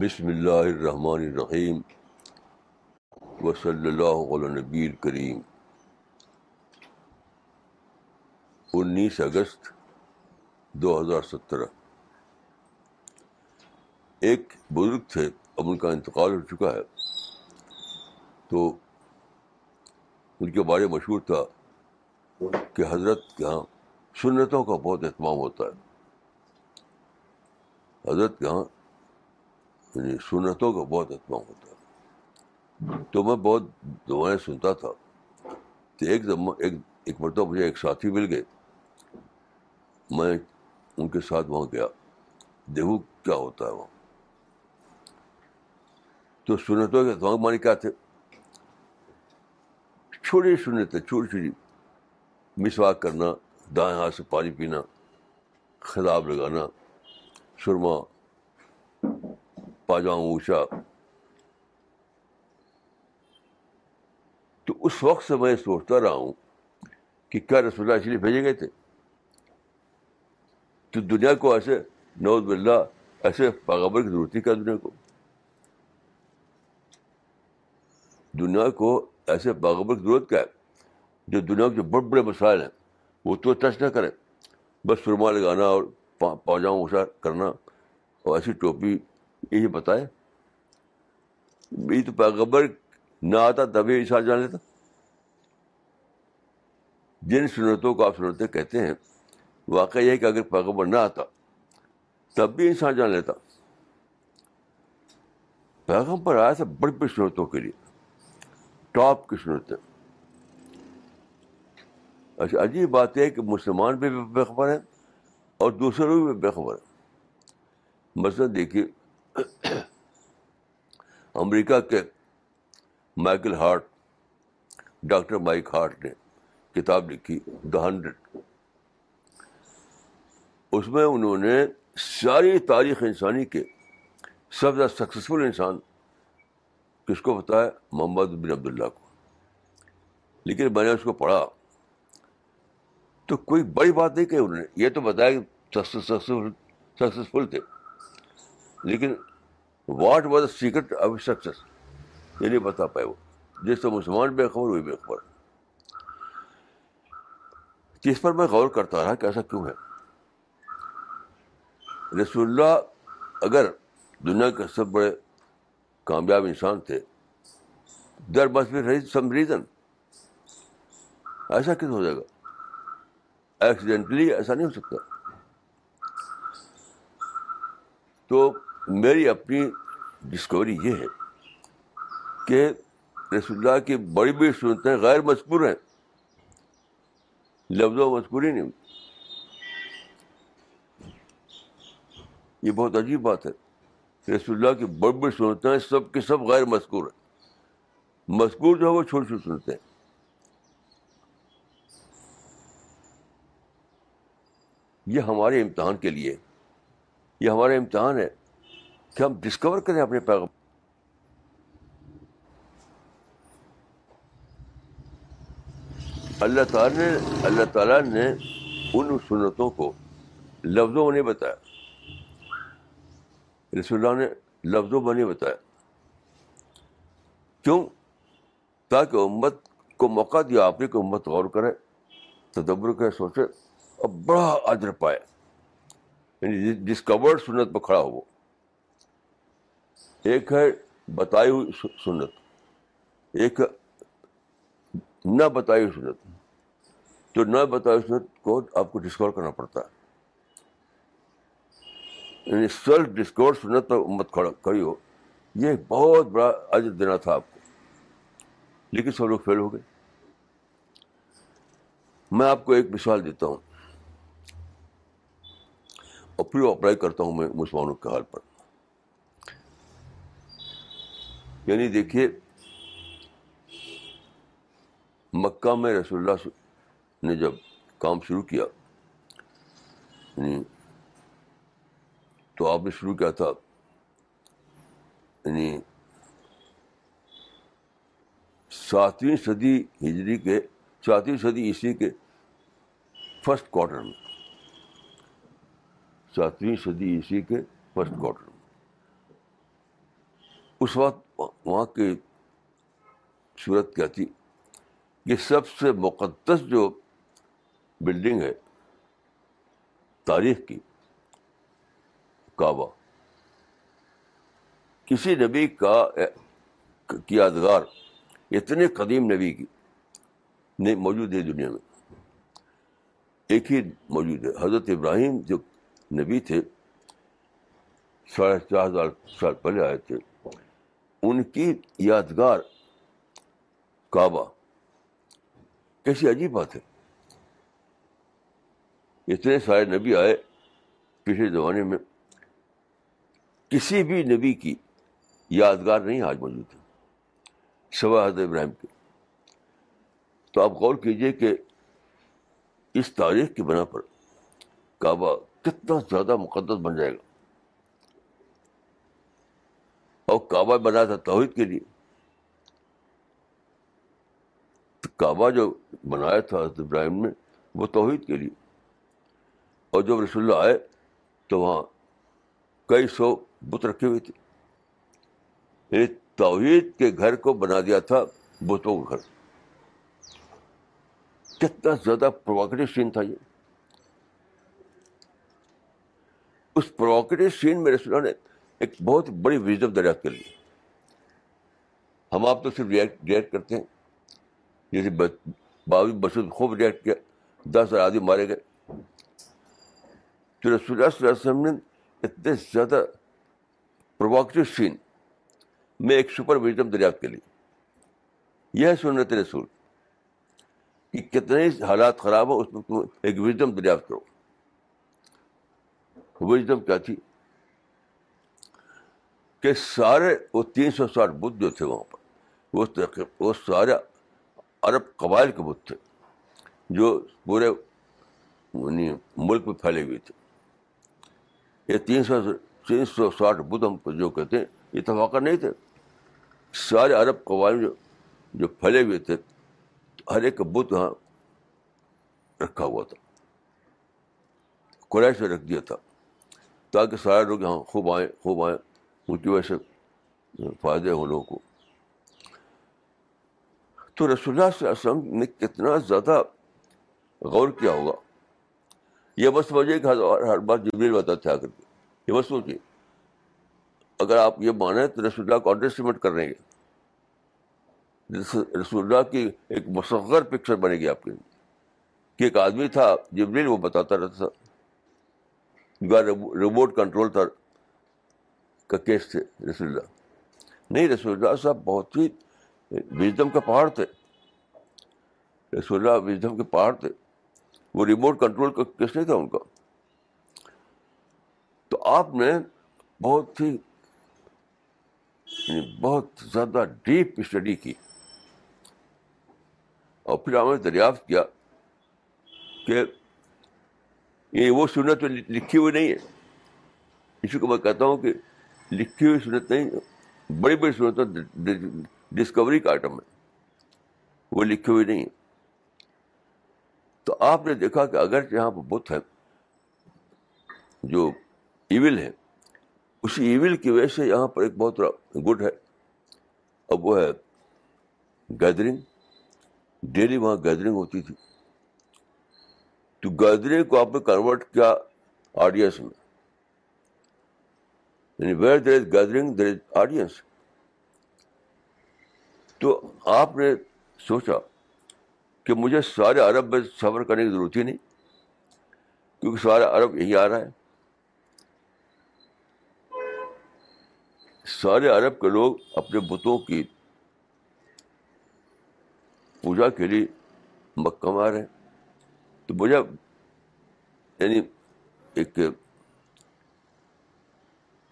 بسم اللہ الرحمن الرحیم و صلی اللہ علیہ نبی الکریم انیس اگست دو ہزار سترہ ایک بزرگ تھے، اب ان کا انتقال ہو چکا ہے۔ تو ان کے بارے مشہور تھا کہ حضرت کے یہاں سنتوں کا بہت اہتمام ہوتا ہے۔ حضرت کے یہاں یعنی سنتوں کا بہت اہتمام ہوتا ہے تو میں بہت دعائیں سنتا تھا تو ایک ایک ایک مرتبہ مجھے ایک ساتھی مل گئے۔ میں ان کے ساتھ وہاں گیا۔ دیکھوں کیا ہوتا ہے وہاں۔ تو سنتوں کے اہتمام مانی کیا تھے؟ چھوٹی سنتیں، چھوٹی چھوٹی۔ مسواک کرنا، دائیں ہاتھ سے پانی پینا، خطاب لگانا، سرما پاجامہ اونچا تو اس وقت سے میں سوچتا رہا ہوں کہ کیا رسول اللہ اس لیے بھیجے گئے تھے؟ تو دنیا کو ایسے نوز بلّہ ایسے پیغبر کی ضرورت تھی کیا دنیا کو۔ دنیا کو ایسے باغبر کی ضرورت کیا ہے؟ جو دنیا کے جو بڑے بڑے مسائل ہیں، وہ تو ٹچ نہ کرے بس سرما لگانا اور پاجامہ اوسا کرنا اور ایسی ٹوپی یہی بتائے یہ تو پیغبر نہ آتا تبھی انسان جان لیتا۔ جن سنتوں کو آپ سنتیں کہتے ہیں، واقعہ یہ کہ اگر پیغبر نہ آتا، تب بھی انسان جان لیتا۔ پیغمبر آیا تھا بڑی بڑی سنتوں کے لیے، ٹاپ کی سنتیں۔ اچھا عجیب بات ہے کہ مسلمان بھی بے خبر ہیں اور دوسرے بھی بے خبر ہیں۔ مثلاً دیکھیے امریکہ کے Michael Hart, doctor Mike Hart نے کتاب لکھی دا ہنڈریڈ۔ اس میں انہوں نے ساری تاریخ انسانی کے سب سے زیادہ سکسیزفل انسان کس کو بتایا محمد بن عبداللہ کو۔ لیکن میں نے اس کو پڑھا تو کوئی بڑی بات نہیں کہ انہوں نے، یہ تو بتایا کہ سکسیزفل تھے۔ لیکن what was the secret of success یہ نہیں بتا پائے وہ۔ جس سے مسلمان بے خبر ہوئی بے خبر۔ جس پر میں غور کرتا رہا کہ ایسا کیوں ہے۔ رسول اللہ اگر دنیا کے سب بڑے کامیاب انسان تھے، در بس بھی سم ریزن ایسا کس ہو جائے گا؟ ایکسیڈنٹلی ایسا نہیں ہو سکتا۔ تو میری اپنی ڈسکوری یہ ہے کہ رسول اللہ کی بڑی بڑی سنتیں غیر مذکور ہیں۔ لفظ و مذکور ہی نہیں۔ یہ بہت عجیب بات ہے۔ رسول اللہ کی بڑی بڑی سنتیں سب کے سب غیر مذکور ہیں۔ مذکور جو ہے وہ چھوٹی چھوٹی سنتے ہیں۔ یہ ہمارے امتحان کے لیے، یہ ہمارا امتحان ہے کہ ہم ڈسکور کریں اپنے پیغام اللہ تعالیٰ نے اللہ تعالیٰ نے ان سنتوں کو لفظوں میں نہیں بتایا۔ رسول اللہ نے لفظوں میں نہیں بتایا۔ کیوں؟ تاکہ امت کو موقع دیا، آپ نے کہ امت غور کرے، تدبر کرے، سوچے، اور بڑا اجر پائے۔ یعنی ڈسکورڈ سنت پہ کھڑا ہو وہ۔ ایک ہے بتائی ہوئی سنت، ایک نہ بتائی ہوئی سنت۔ تو نہ بتائی ہوئی سنت کو آپ کو ڈسکور کرنا پڑتا ہے۔ یعنی سیلف ڈسکور سنت پر امت کھڑی ہو، یہ بہت بڑا عجر دینا تھا آپ کو۔ لیکن سب لوگ فیل ہو گئے۔ میں آپ کو ایک مثال دیتا ہوں۔ اور پھر اپلائی کرتا ہوں میں مسلمانوں کے حال پر۔ یعنی دیکھیے، مکہ میں رسول اللہ نے جب کام شروع کیا یعنی تو آپ نے شروع کیا تھا یعنی ساتویں صدی ہجری کے ساتویں صدی عیسوی کے فرسٹ کوارٹر میں۔ ساتویں صدی عیسوی کے فرسٹ کوارٹر میں۔ اس وقت وہاں کی صورت کیا تھی؟ کہ سب سے مقدس جو بلڈنگ ہے، تاریخ کی، کعبہ۔ کسی نبی کا، کی یادگار اتنے قدیم نبی کی نہیں، موجود ہے دنیا میں۔ ایک ہی موجود ہے۔ حضرت ابراہیم جو نبی تھے، ساڑھے چار ہزار سال پہلے آئے تھے۔ ان کی یادگار کعبہ۔ کیسی عجیب بات ہے۔ اتنے سارے نبی آئے پچھلے زمانے میں۔ کسی بھی نبی کی یادگار نہیں آج موجود ہے۔ سوا حضرت ابراہیم کے۔ تو آپ غور کیجیے کہ اس تاریخ کی بنا پر کعبہ کتنا زیادہ مقدس بن جائے گا۔ اور کعبہ بنا تھا توحید کے لیے۔ تو کعبہ جو بنایا تھا حضرت ابراہیم نے، وہ توحید کے لیے۔ اور جب رسول اللہ آئے، تو وہاں کئی سو بت رکھے ہوئے تھے۔ یعنی توحید کے گھر کو بنا دیا تھا بتوں کا گھر۔ کتنا زیادہ پروکیٹو سین تھا یہ۔ اس پروکیٹو سین میں رسول اللہ نے ایک بہت بڑی وزڈم دریافت کر لی ہم آپ تو صرف ریئیکٹ ریئیکٹ کرتے ہیں۔ جیسے بابی بسود خوب ریئیکٹ کیا، دس ہزار آدمی مارے گئے۔ تو رسول اللہ صلی اللہ علیہ وسلم نے اتنے زیادہ پروکٹیو سین میں ایک سپر وزڈم دریافت کے لیے۔ یہ ہے سنت رسول۔ کہ کتنے حالات خراب ہو اس میں تم ایک وزڈم دریافت کرو۔ وزڈم کیا تھی؟ کہ سارے وہ تین سو ساٹھ بدھ جو تھے وہاں پر، وہ وہ سارے عرب قبائل کے بدھ تھے، جو پورے یعنی ملک میں پھیلے ہوئے تھے۔ یہ تین سو تین سو ساٹھ بدھ ہم جو کہتے ہیں، یہ اتفاق نہیں تھے۔ سارے عرب قوائم جو جو پھیلے ہوئے تھے، ہر ایک بدھ وہاں رکھا ہوا تھا۔ قریش سے رکھ دیا تھا، تاکہ سارے لوگ یہاں خوب آئیں خوب آئیں۔ ان کی وجہ سے فائدے ہوں لوگوں کو۔ تو رسول اللہ صلی اللہ علیہ وسلم نے کتنا زیادہ غور کیا ہوگا۔ یہ بس سمجھے کہ ہر بار جبریل بتاتے آ کر کے یہ بس سوچیے اگر آپ یہ مانیں تو رسول اللہ کو انڈر کر رہے ہیں۔ رسول اللہ کی ایک مصغر پکچر بنے گی آپ کے لیے۔ کہ ایک آدمی تھا، جبریل وہ بتاتا رہتا تھا۔ ریموٹ کنٹرول تھا۔ کا کیس تھے رسول اللہ۔ نہیں، رسول اللہ صاحب بہت ہی وزڈم کا پہاڑ تھے۔ رسول اللہ وزڈم کے پہاڑ تھے۔ وہ ریموٹ کنٹرول کا کیس نہیں تھا ان کا۔ تو آپ نے بہت ہی یعنی بہت زیادہ ڈیپ اسٹڈی کی۔ اور پھر ہم نے دریافت کیا کہ یہ وہ سنت لکھی ہوئی نہیں ہے۔ اسی کو میں کہتا ہوں کہ لکھی ہوئی سنت نہیں بڑی بڑی سنت ڈسکوری کا آئٹم ہے۔ وہ لکھی ہوئی نہیں ہے۔ تو آپ نے دیکھا کہ اگر یہاں پہ بت ہے، جو ایول ہے، اسی ایول کی وجہ سے یہاں پر ایک بہت گڈ ہے۔ اب وہ ہے گیدرنگ ڈیلی وہاں گیدرنگ ہوتی تھی۔ تو گیدرنگ کو آپ نے کنورٹ کیا آڈینس میں۔ یعنی where there is gathering there is audience تو آپ نے سوچا کہ مجھے سارے عرب میں سفر کرنے کی ضرورت ہی نہیں، کیونکہ سارا عرب یہی آ رہا ہے۔ سارے عرب کے لوگ اپنے بتوں کی پوجا کے لیے مکہ میں آ رہے ہیں۔ تو مجھے یعنی ایک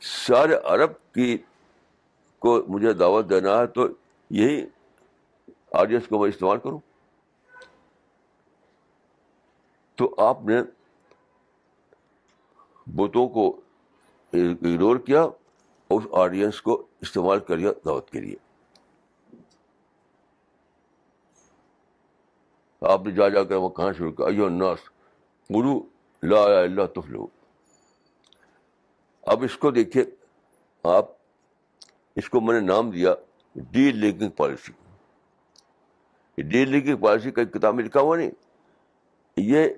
سارے عرب کی کو مجھے دعوت دینا ہے تو یہی آڈینس جی کو میں استعمال کروں۔ تو آپ نے بتوں کو اگنور کیا اور اس آڈینس جی کو استعمال کر لیا دعوت کے لیے۔ آپ نے جا جا کر وہ کہاں شروع کیا الناس گرو لا اللہ تفلو اب اس کو دیکھیے، آپ اس کو میں نے نام دیا delinking policy. Delinking policy کا کتاب میں لکھا ہوا نہیں، یہ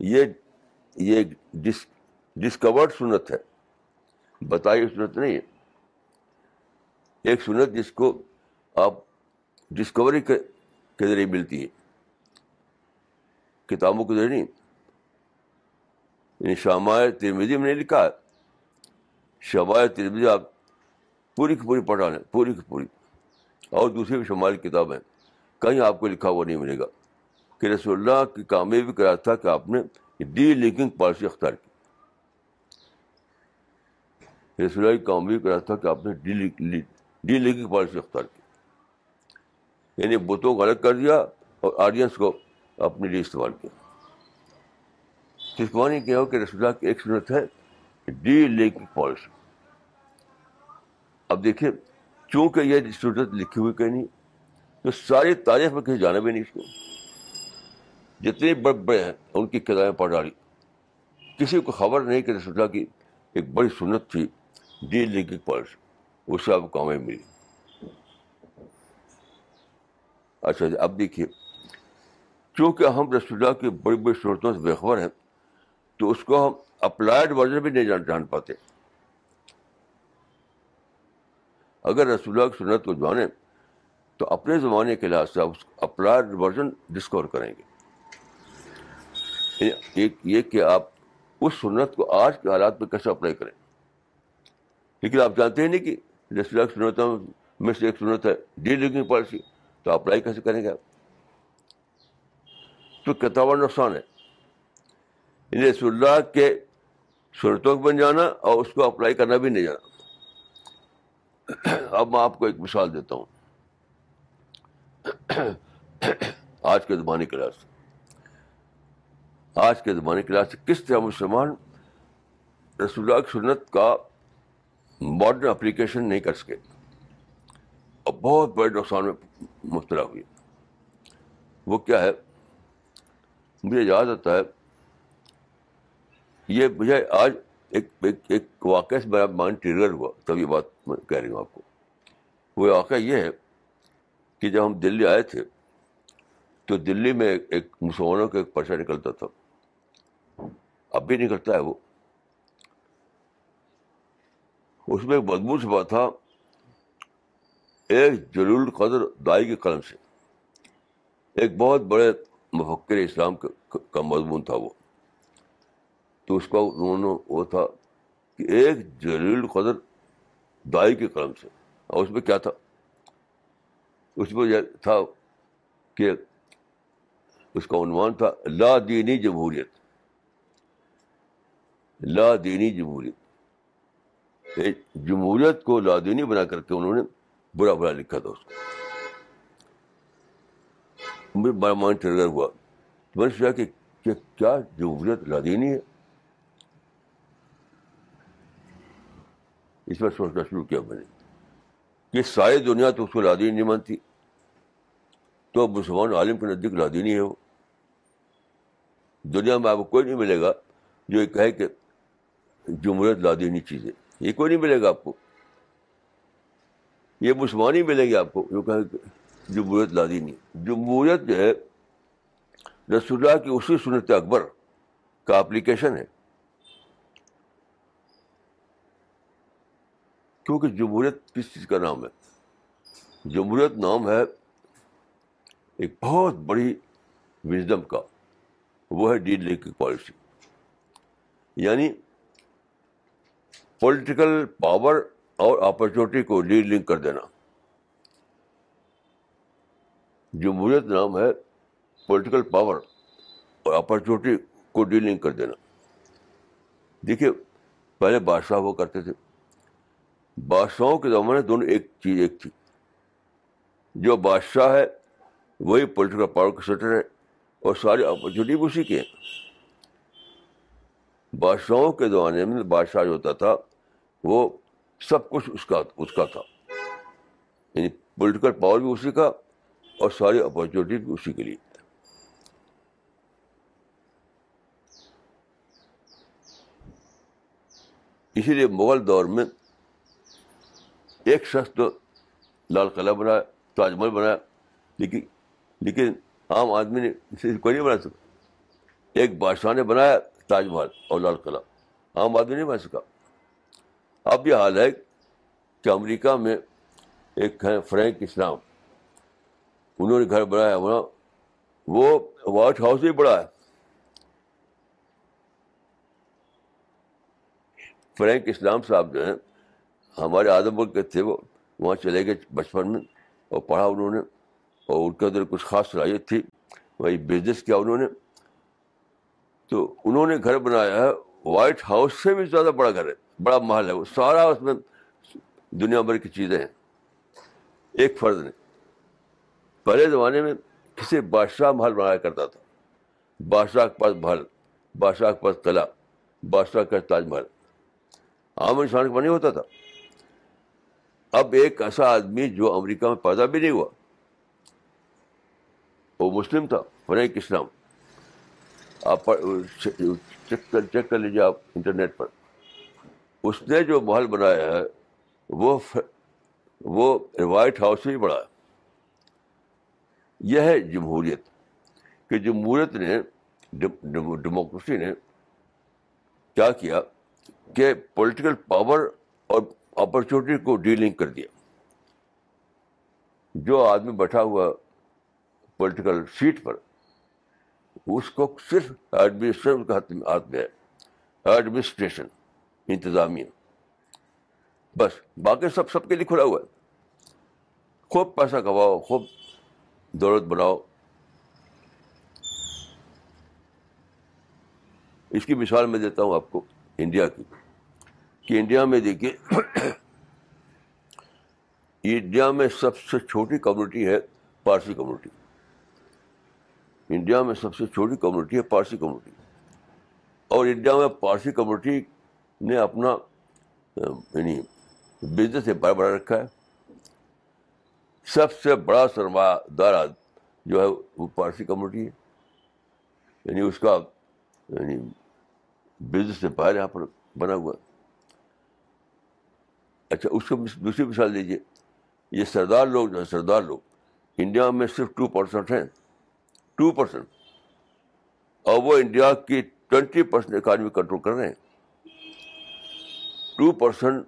یہ یہ ڈس، ڈسکورڈ سنت ہے۔ بتائی سنت نہیں ہے۔ ایک سنت جس کو آپ ڈسکوری کے ذریعے ملتی ہے۔ کتابوں کے ذریعے نہیں۔ یعنی شامائے ترمیزی میں نہیں لکھا ہے۔ شمائے ترمیزی آپ پوری کی پوری پڑھا لیں، پوری کی پوری۔ اور دوسری بھی شمال کتابیں کہیں آپ کو لکھا ہوا نہیں ملے گا کہ رسول اللہ کی کامیابی کرا تھا کہ آپ نے ڈی لنکنگ پالیسی اختیار کی۔ رسول اللہ کی کامیابی کرا تھا کہ آپ نے ڈی لنکنگ پالیسی اختیار کی۔ یعنی بتوں کو الگ کر دیا اور آڈینس کو اپنے لیے استعمال کیا۔ معنی کیا ہو کہ رسول اللہ کی ایک سنت ہے ڈی لنکنگ پالیسی اب دیکھیے، چونکہ یہ سنت لکھی ہوئی کہیں نہیں، تو ساری تاریخ میں کہیں جانا بھی نہیں اس کو۔ جتنے بڑے بڑے ہیں، ان کی کتابیں پڑھ ڈالی کسی کو خبر نہیں کہ رسول اللہ کی ایک بڑی سنت تھی ڈی لنکنگ پالیسی اس سے آپ کو کامیابی ملی۔ اچھا جی اب دیکھیے، چونکہ ہم رسول اللہ کی بڑی بڑی صورتوں سے بےخبر ہیں تو اس کو ہم اپلائڈ ورژن بھی نہیں جان پاتے۔ اگر رسول اللہ کی سنت کو جانیں، تو اپنے زمانے کے لحاظ سے آپ اپلائڈ ورژن ڈسکور کریں گے۔ یہ کہ آپ اس سنت کو آج کے حالات میں کیسے اپلائی کریں۔ لیکن آپ جانتے ہیں نہیں کہ رسول اللہ کی سنتوں میں سے ایک سنت ہے ڈی لنکنگ پالیسی، تو اپلائی کیسے کریں گے آپ؟ تو کتاب نقصان ہے۔ رسول اللہ کے صورتوں کو بن جانا اور اس کو اپلائی کرنا بھی نہیں جانا۔ اب میں آپ کو ایک مثال دیتا ہوں۔ آج کے زمانے کے لحاظ سے۔ آج کے زمانے کے لحاظ سے کس طرح مسلمان رسول اللہ کی سنت کا ماڈرن اپلیکیشن نہیں کر سکے۔ اور بہت بڑے نقصان میں مبتلا ہوئی وہ کیا ہے؟ مجھے یاد آتا ہے یہ مجھے آج ایک ایک, ایک واقعہ سے میرا مائنڈ ٹریگر ہوا تب یہ بات میں کہہ رہی ہوں آپ کو۔ وہ واقعہ یہ ہے کہ جب ہم دلی آئے تھے تو دلی میں ایک مسلمانوں کا ایک پرچہ نکلتا تھا۔ اب بھی نکلتا ہے وہ۔ اس میں ایک مضمون سے بات تھا ایک جلول قدر دائی کے قلم سے۔ ایک بہت بڑے مفکر اسلام کا مضمون تھا وہ۔ تو اس کا انہوں نے وہ تھا کہ ایک جلیل قدر دائی کے قلم سے۔ اور اس میں کیا تھا؟ اس میں یہ تھا کہ اس کا عنوان تھا، لا دینی جمہوریت۔ لا دینی جمہوریت۔ جمہوریت کو لادینی بنا کر کے انہوں نے برا برا لکھا تھا اس کو۔ بڑا مائنڈ ٹریگر ہوا۔ میں نے سوچا کہ کیا جمہوریت لادینی ہے؟ اس پر سوچنا شروع کیا میں نے کہ ساری دنیا تو اس کو لادینی نہیں مانتی، تو مسلمان عالم کے نزدیک لادینی ہے وہ۔ دنیا میں آپ کو کوئی نہیں ملے گا جو یہ کہے کہ جمہوریت لادینی چیز ہے، یہ کوئی نہیں ملے گا آپ کو۔ یہ مسلمان ہی ملیں گے آپ کو جو کہ جمہوریت لادینی۔ جمہوریت جو ہے رسول اللہ کی اسی سنت اکبر کا اپلیکیشن ہے۔ کیونکہ جمہوریت کس چیز کا نام ہے؟ جمہوریت نام ہے ایک بہت بڑی وزڈم کا، وہ ہے ڈی کی پالیسی یعنی پولیٹیکل پاور اور اپرچونیٹی کو ڈی لنک کر دینا۔ جمہوریت نام ہے پولیٹیکل پاور اور اپرچونیٹی کو ڈی لنک کر دینا۔ دیکھیے، پہلے بادشاہ ہوا کرتے تھے۔ بادشاہوں کے زمانے دونوں ایک چیز ایک تھی۔ جو بادشاہ ہے، وہی پولیٹیکل پاور کا سیٹر ہے اور ساری اپرچونیٹی بھی اسی کے ہیں بادشاہوں کے زمانے میں بادشاہ جو ہوتا تھا، وہ سب کچھ اس کا اس کا تھا۔ یعنی پولیٹیکل پاور بھی اسی کا اور ساری اپرچونیٹی بھی اسی کے لیے۔ اسی لیے مغل دور میں ایک شخص تو لال قلعہ بنایا تاج محل بنایا لیکن لیکن عام آدمی نے کوئی نہیں بنا سکا۔ ایک بادشاہ نے بنایا تاج محل اور لال قلعہ۔ عام آدمی نہیں بنا سکا۔ اب یہ حال ہے کہ امریکہ میں ایک ہے فرینک اسلام۔ انہوں نے گھر بنایا وہاں وہ وائٹ ہاؤس بھی بڑا ہے۔ فرینک اسلام صاحب جو ہیں ہمارے آدم کے تھے وہ، وہاں چلے گئے بچپن میں، اور پڑھا انہوں نے، اور ان کے اندر کچھ خاص صلاحیت تھی، وہی بزنس کیا انہوں نے۔ تو انہوں نے گھر بنایا ہے وائٹ ہاؤس سے بھی زیادہ بڑا گھر ہے، بڑا محل ہے وہ، سارا اس میں دنیا بھر کی چیزیں ہیں۔ ایک فرد نے، پہلے زمانے میں کسی بادشاہ محل بنایا کرتا تھا۔ بادشاہ کے پاس محل، بادشاہ کے پاس قلعہ، بادشاہ کا تاج محل۔ عام انسان کا نہیں ہوتا تھا۔ اب ایک ایسا آدمی جو امریکہ میں پیدا بھی نہیں ہوا۔ وہ مسلم تھا فریک اسلام۔ آپ چیک کر لیجیے آپ انٹرنیٹ پر۔ اس نے جو محل بنایا ہے، وہ وہ وائٹ ہاؤس سے ہی بڑا ہے۔ یہ ہے جمہوریت۔ کہ جمہوریت نے ڈیموکریسی نے کیا کیا کہ پولیٹیکل پاور اور اپرچونیٹی کو ڈیلنگ کر دیا۔ جو آدمی بیٹھا ہوا پولیٹیکل سیٹ پر، اس کو صرف ایڈمنسٹریشن کے ہاتھ میں ہے ایڈمنسٹریشن انتظامیہ۔ بس، باقی سب سب کے لیے کھلا ہوا۔ ہے خوب پیسہ کماؤ، خوب دولت بناؤ۔ اس کی مثال میں دیتا ہوں آپ کو انڈیا کی۔ کہ انڈیا میں دیکھیے انڈیا میں سب سے چھوٹی کمیونٹی ہے پارسی کمیونٹی۔ انڈیا میں سب سے چھوٹی کمیونٹی ہے پارسی کمیونٹی۔ اور انڈیا میں پارسی کمیونٹی نے اپنا یعنی بزنس بڑا بڑا رکھا ہے۔ سب سے بڑا سرمایہ دار جو ہے وہ پارسی کمیونٹی ہے۔ یعنی اس کا یعنی بزنس امپائر یہاں پر بنا ہوا ہے۔ اچھا اس کو دوسری مثال دیجیے یہ سردار لوگ جو ہے سردار لوگ، انڈیا میں صرف ٹو پرسینٹ ہیں۔ ٹو پرسینٹ اور وہ انڈیا کی ٹوینٹی پرسینٹ اکانمی کنٹرول کر رہے ہیں۔ ٹو پرسینٹ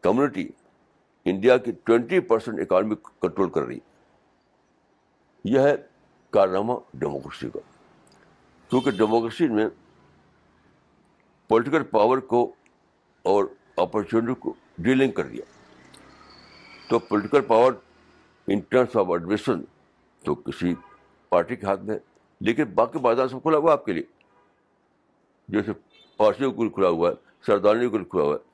کمیونٹی انڈیا کی ٹوینٹی پرسینٹ اکانمی کنٹرول کر رہی۔ یہ ہے کارنامہ ڈیموکریسی کا۔ کیونکہ ڈیموکریسی میں پولیٹیکل پاور کو اور اپرچونیٹی کو ڈیلنگ کر دیا تو political power in terms of administration تو کسی پارٹی کے ہاتھ میں لیکن باقی بازار سب کھلا ہوا آپ کے لیے جیسے پارسیوں کو کھلا ہوا ہے سردانی کو کھلا ہوا ہے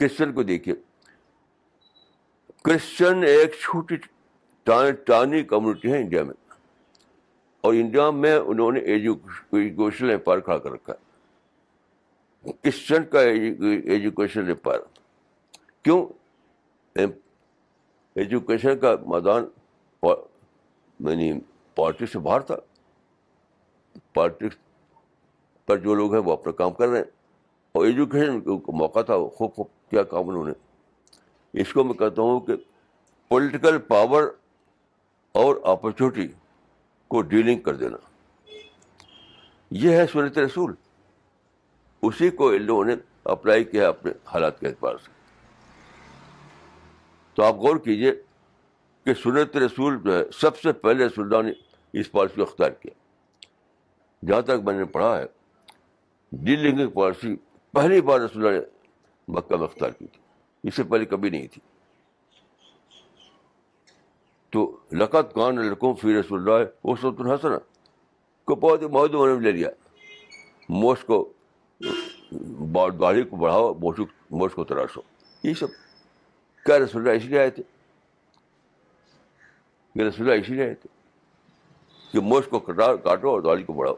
کرسچن کو دیکھیے کرسچن ایک چھوٹی ٹانی کمیونٹی ہے انڈیا میں اور انڈیا میں انہوں نے ایجوکیشن امپائر کھڑا کر رکھا ہے کرسچن کا ایجوکیشن امپائر کیوں؟ ایجوکیشن کا میدان یعنی پالٹکس سے باہر تھا۔ پالٹکس پر جو لوگ ہیں وہ اپنا کام کر رہے ہیں۔ اور ایجوکیشن کا موقع تھا خوب خوب کیا کام انہوں نے۔ اس کو میں کہتا ہوں کہ پولیٹیکل پاور اور اپرچونیٹی کو ڈیلنگ کر دینا۔ یہ ہے سنت رسول۔ اسی کو ان لوگوں نے اپلائی کیا اپنے حالات کے اعتبار سے۔ تو آپ غور کیجیے کہ سنت رسول جو ہے، سب سے پہلے رسول نے اس پالیسی کو اختیار کیا۔ جہاں تک میں نے پڑھا ہے جی ڈیلنگ پالیسی پہلی بار رسول نے مکہ میں اختیار کی تھی۔ اس سے پہلے کبھی نہیں تھی۔ تو لقت کان لڑکوں فی رسول اللہ وہ سب الحسن کو بہت بہت انہوں نے لے لیا۔ موش کو گاڑی کو بڑھاؤ موش کو تراشو۔ یہ سب۔ کیا رسول اللہ اس لیے آئے تھے؟ یہ رسول اللہ اسی لیے آئے تھے کہ موش کو کاٹو اور گاڑی کو بڑھاؤ۔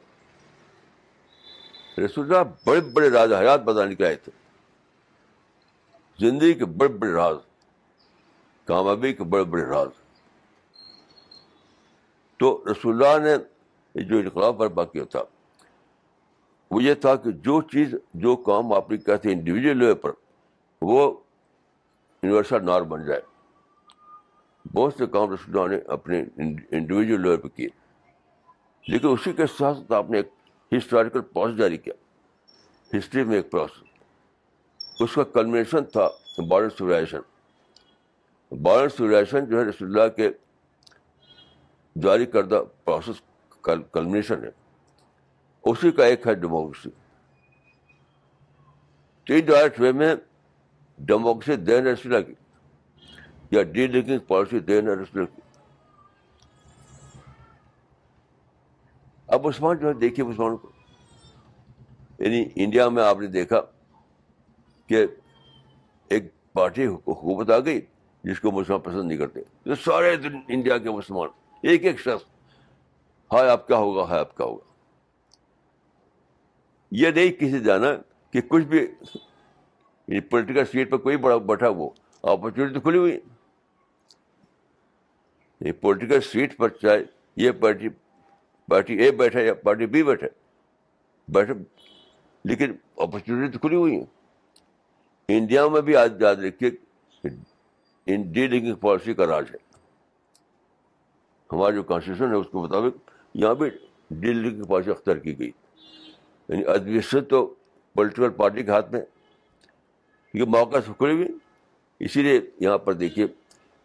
رسول اللہ بڑے بڑے راز، حیات بتانے کے آئے تھے۔ زندگی کے بڑے بڑے راز، کامیابی کے بڑے بڑے راز۔ تو رسول اللہ نے جو انقلاب برپا کیا تھا وہ یہ تھا کہ جو چیز جو کام آپ نے کہتے ہیں انڈیویجل لیول پر، وہ یونیورسل نار بن جائے۔ بہت سے کام رسول نے اپنے انڈیویجول لیول پہ کیے۔ لیکن اسی کے ساتھ ساتھ آپ نے ایک ہسٹوریکل پروسیس جاری کیا۔ ہسٹری میں ایک پروسیس اس کا کلمنیشن تھا بارڈر سولیشن بارڈر سولیشن جو ہے رسول اللہ کے جاری کردہ پروسیس کلمنیشن ہے۔ اسی کا ایک ہے ڈیموکریسی تو ڈائریکٹ وے میں ڈیموکریسی دین رسول کی، یا ڈی لنکنگ پالیسی دین رسول کی۔ اب عثمان جو ہے، دیکھیے عثمان کو۔ یعنی انڈیا میں آپ نے دیکھا کہ ایک پارٹی حکومت آ گئی جس کو مسلمان پسند نہیں کرتے۔ تو سارے دن انڈیا کے مسلمان، ایک ایک شخص۔ ہائے آپ کیا ہوگا؟ ہائے آپ کیا ہوگا؟ یہ نہیں کسی جانا کہ کچھ بھی پولیٹیکل سیٹ پہ کوئی بڑا بیٹھا وہ اپرچونیٹی تو کھلی ہوئی۔ یعنی پولیٹیکل سیٹ پر چاہے یہ پارٹی پارٹی اے بیٹھے یا پارٹی بی بیٹھے بیٹھے لیکن اپرچونیٹی تو کھلی ہوئی۔ ہیں انڈیا میں بھی آج یاد رکھیے ان ڈی لنکنگ پالیسی کا راج ہے۔ ہمارا جو کانسٹیٹیوشن ہے اس کے مطابق یہاں بھی ڈی لنکنگ پالیسی اختیار کی گئی۔ یعنی ادویشن تو پولیٹیکل پارٹی کے ہاتھ میں کیونکہ موقع سے کھلی ہوئی اسی لیے یہاں پر دیکھیے،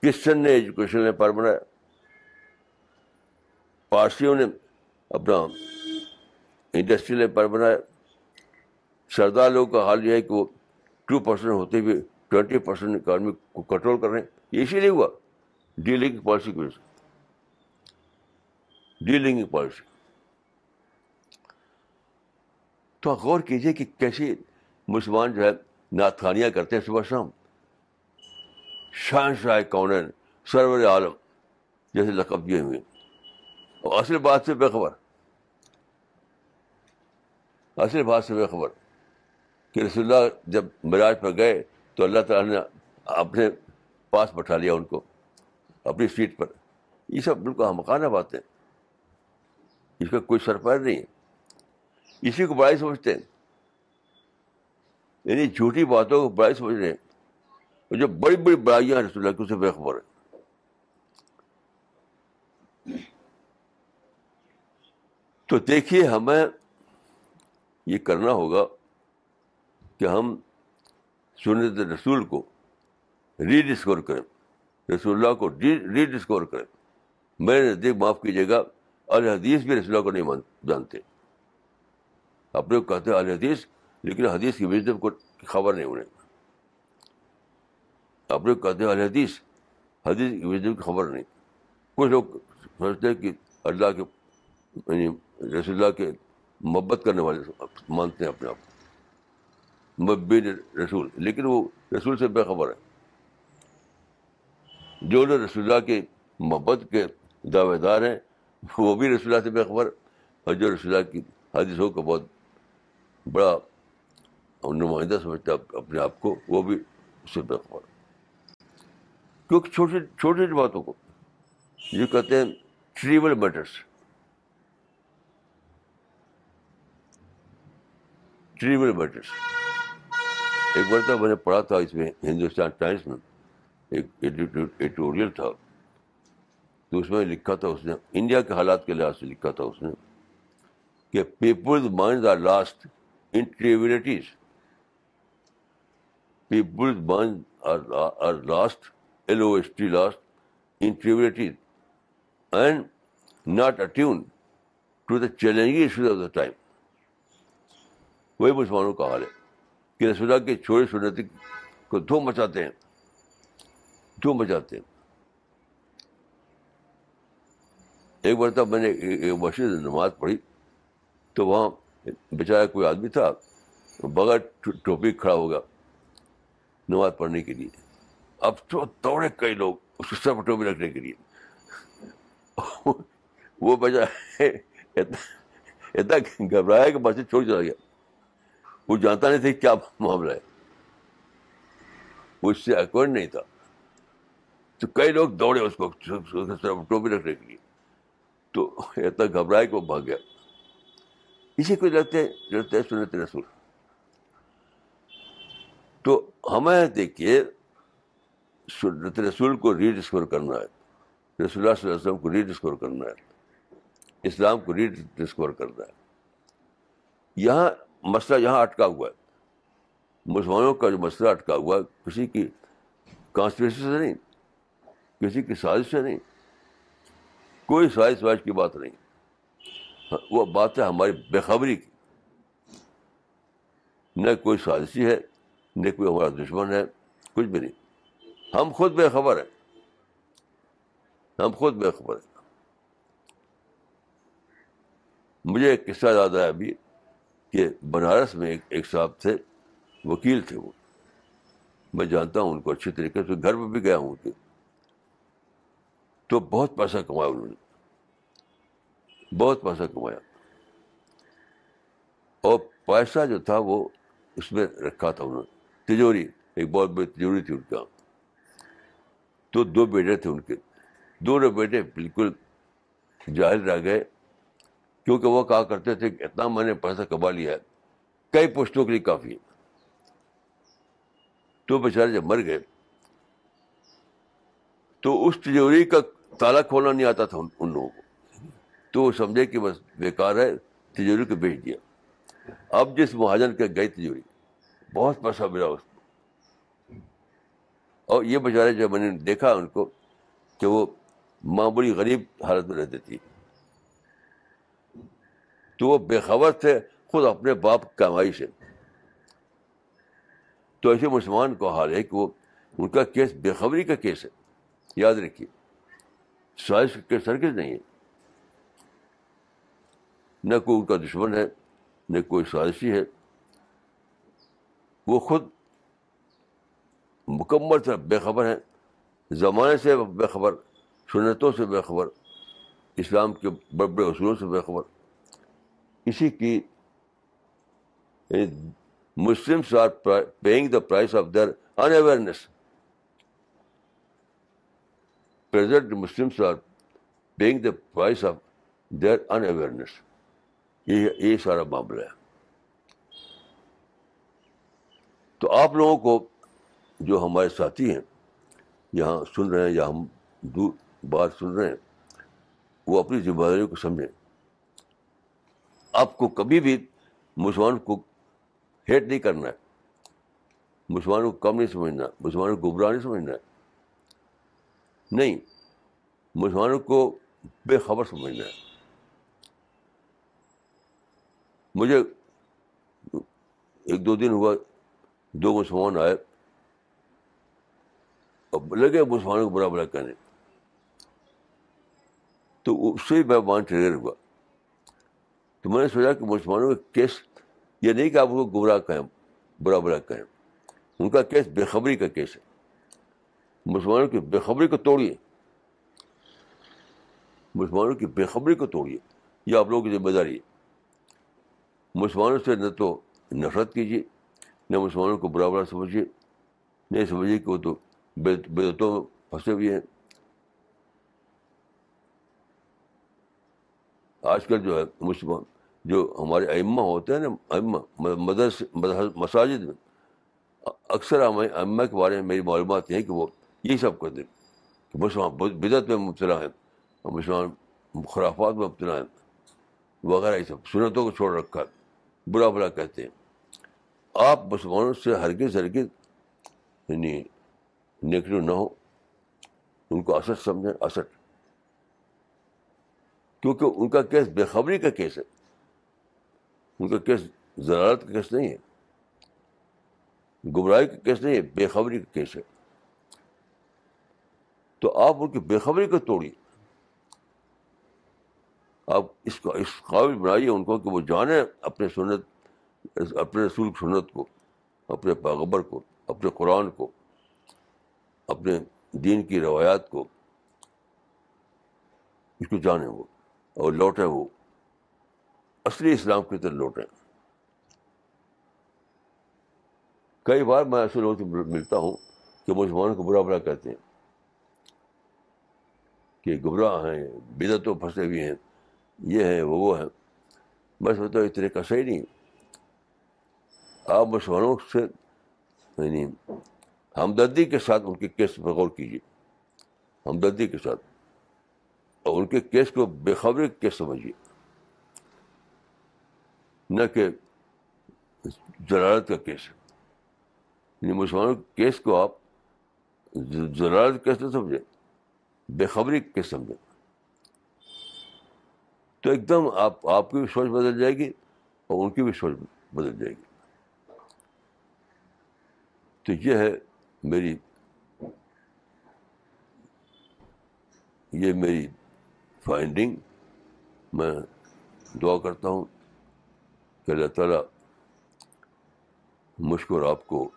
کرسچن نے ایجوکیشن میں پر بنایا۔ پارسیوں نے اپنا انڈسٹری نے پر بنایا۔ سردار لوگوں کا حال یہ ہے کہ وہ ٹو پرسینٹ ہوتے ہوئے ٹوینٹی پرسینٹ اکانمی کو کنٹرول کر رہے ہیں۔ یہ اسی لیے ہوا۔ ڈیلنگ پالیسی کی وجہ سے۔ ڈیلنگ کی پالیسی تو غور کیجیے کہ کیسے مسلمان جو ہے نعت کرتے ہیں صبح شام۔ شاہ شاہ کون سرور عالم جیسے لقب دیے ہوئے۔ اور اصل بات سے بےخبر اصل بات سے بےخبر کہ رسول اللہ جب مراج پر گئے تو اللہ تعالیٰ نے اپنے پاس بٹھا لیا ان کو، اپنی سیٹ پر۔ یہ سب بالکل ہمکانہ باتیں اس کا کوئی سرپائز نہیں ہے۔ اسی کو بڑائی سمجھتے ہیں۔ یعنی جھوٹی باتوں کو بڑائی سمجھ رہے ہیں جو بڑی بڑی بڑائیاں رسول اللہ کی، اسے بے خبر ہے۔ تو دیکھیے ہمیں یہ کرنا ہوگا کہ ہم سنت رسول کو ری ڈسکور کریں۔ رسول اللہ کو ری ڈسکور کریں۔ میرے نزدیک معاف کیجیے گا۔ الحدیث بھی رسول اللہ کو نہیں جانتے۔ اپنے کو کہتے ہیں الحدیث لیکن حدیث کی وزڈم کو خبر نہیں انہیں اپنے کو کہتے ہیں الحدیث حدیث کی وزڈم کی خبر نہیں۔ کچھ لوگ سمجھتے ہیں کہ اللہ کے یعنی رسول اللہ کے محبت کرنے والے مانتے ہیں اپنے آپ کو۔ مبین رسول، لیکن وہ رسول سے بے خبر ہے جو لوگ رسول اللہ کی محبت کے دعوے دار ہیں، وہ بھی رسول اللہ سے بے خبر اور جو رسول اللہ کی حدیثوں کا بہت بڑا نمائندہ سمجھتا اپنے آپ کو، وہ بھی اس سے بے خبر۔ کیونکہ چھوٹی چھوٹی باتوں کو، یہ کہتے ہیں ٹریول میٹرس ٹریول میٹرس ایک بار تک میں نے پڑھا تھا، اس میں ہندوستان ٹائمس میں ایک ایڈیٹوریل تھا۔ تو اس میں لکھا تھا اس نے، انڈیا کے حالات کے لحاظ سے لکھا تھا اس نے کہ people's mind are lost in trivialities people's mind are lost L O S T lost in and not attuned to the challenge issues of the time وہی مسلمانوں کا حال ہے کہ رسول کے چھوڑے سنتی کو دھوم مچاتے ہیں دھوم مچاتے ہیں ایک بار تب میں نے مسجد نماز پڑھی تو وہاں بیچارا کوئی آدمی تھا، بغیر ٹوپی کھڑا ہوگا نماز پڑھنے کے لیے۔ اب تو دوڑے کئی لوگ اس کو سب ٹوپی رکھنے کے لیے۔ وہ بچا اتنا گھبرایا کہ مسجد چھوڑ چلا گیا۔ وہ جانتا نہیں تھا کیا معاملہ ہے۔ وہ اس سے اکوائنٹ نہیں تھا۔ تو کئی لوگ دوڑے اس کو ٹوپی رکھنے کے لیے۔ تو اتنا گھبرائے کہ وہ بھاگ گیا۔ اسی کو لگتے لگتے سنت رسول۔ تو ہمیں دیکھیے، سنت رسول کو ری ڈسکور کرنا ہے۔ رسول اللہ صلی اللہ علیہ وسلم کو ری ڈسکور کرنا ہے۔ اسلام کو ری ڈسکور کرنا ہے۔ یہاں مسئلہ یہاں اٹکا ہوا ہے۔ مسلمانوں کا جو مسئلہ اٹکا ہوا ہے، کسی کی کانسپریسی سے نہیں، کسی کی سازش سے نہیں۔ کوئی سازش واج کی بات نہیں۔ وہ بات ہے ہماری بےخبری کی۔ نہ کوئی سازشی ہے، نہ کوئی ہمارا دشمن ہے، کچھ بھی نہیں۔ ہم خود بے خبر ہیں۔ ہم خود بے خبر ہیں۔ مجھے ایک قصہ یاد آیا ابھی کہ بنارس میں ایک ایک صاحب تھے، وکیل تھے وہ۔ میں جانتا ہوں ان کو اچھی طریقے سے، گھر میں بھی گیا ہوں کہ تو بہت پیسہ کمایا انہوں نے۔ بہت پیسہ کمایا۔ اور پیسہ جو تھا وہ اس میں رکھا تھا انہوں نے۔ تجوری، ایک بہت بڑی تجوری تھی ان کا۔ تو دو بیٹے تھے ان کے۔ دونوں بیٹے بالکل جاہل رہ گئے۔ کیونکہ وہ کہا کرتے تھے کہ اتنا میں نے پیسہ کما لیا ہے۔ کئی پوسٹوں کے لیے کافی ہے۔ تو بیچارے جب مر گئے۔ تو اس تجوری کا تالا کھولنا نہیں آتا تھا ان لوگوں کو۔ تو وہ سمجھے کہ بس بیکار ہے، تجوری کو بیچ دیا۔ اب جس مہاجن کے گئی تجوری، بہت پیسہ ملا اس کو۔ اور یہ بیچارے جب میں نے دیکھا ان کو کہ وہ ماں بڑی غریب حالت میں رہتی تھی۔ تو وہ بے خبر تھے، خود اپنے باپ کمائی سے۔ تو ایسے مسلمان کو حال ہے کہ وہ، ان کا کیس بے خبری کا کیس ہے۔ یاد رکھیے سائنس کا کیس ہرگز نہیں ہے۔ نہ کوئی ان کا دشمن ہے، نہ کوئی سازشی ہے۔ وہ خود مکمل سے بے خبر ہیں، زمانے سے بے خبر، سنتوں سے بے خبر، اسلام کے بڑے بڑے اصولوں سے بے خبر۔ اسی کی Muslims are paying the price of their unawareness present Muslims are paying the price of their unawareness یہ یہ سارا معاملہ ہے۔ تو آپ لوگوں کو جو ہمارے ساتھی ہیں، یہاں سن رہے ہیں یا ہم دور بات سن رہے ہیں، وہ اپنی ذمہ داری کو سمجھیں۔ آپ کو کبھی بھی مسلمان کو ہیٹ نہیں کرنا ہے۔ مسلمانوں کو کم نہیں سمجھنا مسلمانوں کو گمراہ نہیں سمجھنا ہے۔ نہیں مسلمانوں کو بے خبر سمجھنا ہے۔ مجھے ایک دو دن ہوا، دو مسلمان آئے۔ اور لگے مسلمانوں کو برا برا کہنے۔ تو اس سے میں مان ٹریگر ہوا۔ تو میں نے سوچا کہ مسلمانوں کا کیس، یہ نہیں کہ آپ کو گمراہ کہیں، برا برا کہیں۔ ان کا کیس بے خبری کا کیس ہے۔ مسلمانوں کی بے خبری کو توڑیے۔ مسلمانوں کی بے خبری کو توڑیے۔ یہ آپ لوگوں کی ذمہ داری ہے۔ مسلمانوں سے نہ تو نفرت کیجیے، نہ مسلمانوں کو برا برا سمجھیے نہیں سمجھیے کہ وہ تو بےدتوں میں پھنسے ہوئے ہیں۔ آج کل جو ہے، مسلمان جو ہمارے ائمہ ہوتے ہیں نا، ائمہ، مدرس مساجد میں، اکثر ائمہ کے بارے میں میری معلومات یہ ہیں کہ وہ یہی سب کرتے کہ مسلمان بدعت میں مبتلا ہیں، اور مسلمان خرافات میں مبتلا ہیں، وغیرہ یہ سب، سنتوں کو چھوڑ رکھا ہے۔ برا برا کہتے ہیں۔ آپ مسلمانوں سے ہرگز ہرگز یعنی نگیٹو نہ ہو۔ ان کو اثر سمجھیں اثر کیونکہ ان کا کیس بےخبری کا کیس ہے۔ ان کا کیس ضرارت کا کیس نہیں ہے۔ گمراہی کا کیس نہیں ہے، بے خبری کا کیس ہے۔ تو آپ ان کی بے خبری کو توڑیے۔ آپ اس کا اس قابل بنائیے ان کو کہ وہ جانیں اپنے سنت اپنے رسول سنت کو، اپنے پیغبر کو، اپنے قرآن کو، اپنے دین کی روایات کو، اس کو جانیں وہ اور لوٹیں وہ۔ اصلی اسلام کی طرح لوٹیں۔ کئی بار میں ایسے لوگوں سے ملتا ہوں کہ مسلمانوں کو برا برا کہتے ہیں کہ گمراہ ہیں بدتوں پھنسے ہوئے ہیں۔ یہ ہیں وہ وہ ہیں میں سمجھتا ہوں اس طریقہ صحیح نہیں۔ آپ مسلمانوں سے یعنی ہمدردی کے ساتھ ان کے کیس پر غور کیجیے۔ ہمدردی کے ساتھ۔ اور ان کے کیس کو بےخبری کیس سمجھیے۔ نہ کہ ضرارت کا کیس یعنی مسلمانوں کے کیس کو آپ ضرارت کیسے سمجھیں بےخبری کیس سمجھیں۔ تو ایک دم آپ آپ کی بھی سوچ بدل جائے گی اور ان کی بھی سوچ بدل جائے گی۔ تو یہ ہے میری، یہ میری فائنڈنگ میں دعا کرتا ہوں کہ اللہ تعالیٰ مشکور آپ کو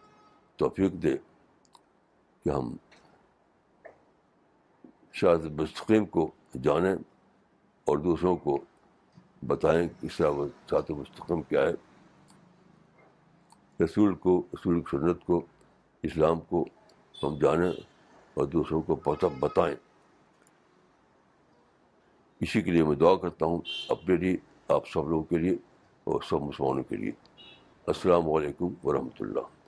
توفیق دے کہ ہم شاید مستقیم کو جانیں۔ اور دوسروں کو بتائیں کہ طرح سات مستقم کیا ہے۔ رسول کو، رسول کی سنت کو، اسلام کو ہم جانیں اور دوسروں کو پتہ بتائیں۔ اسی کے لیے میں دعا کرتا ہوں اپنے لیے، آپ سب لوگوں کے لیے اور سب مسلمانوں کے لیے۔ السلام علیکم ورحمۃ اللہ۔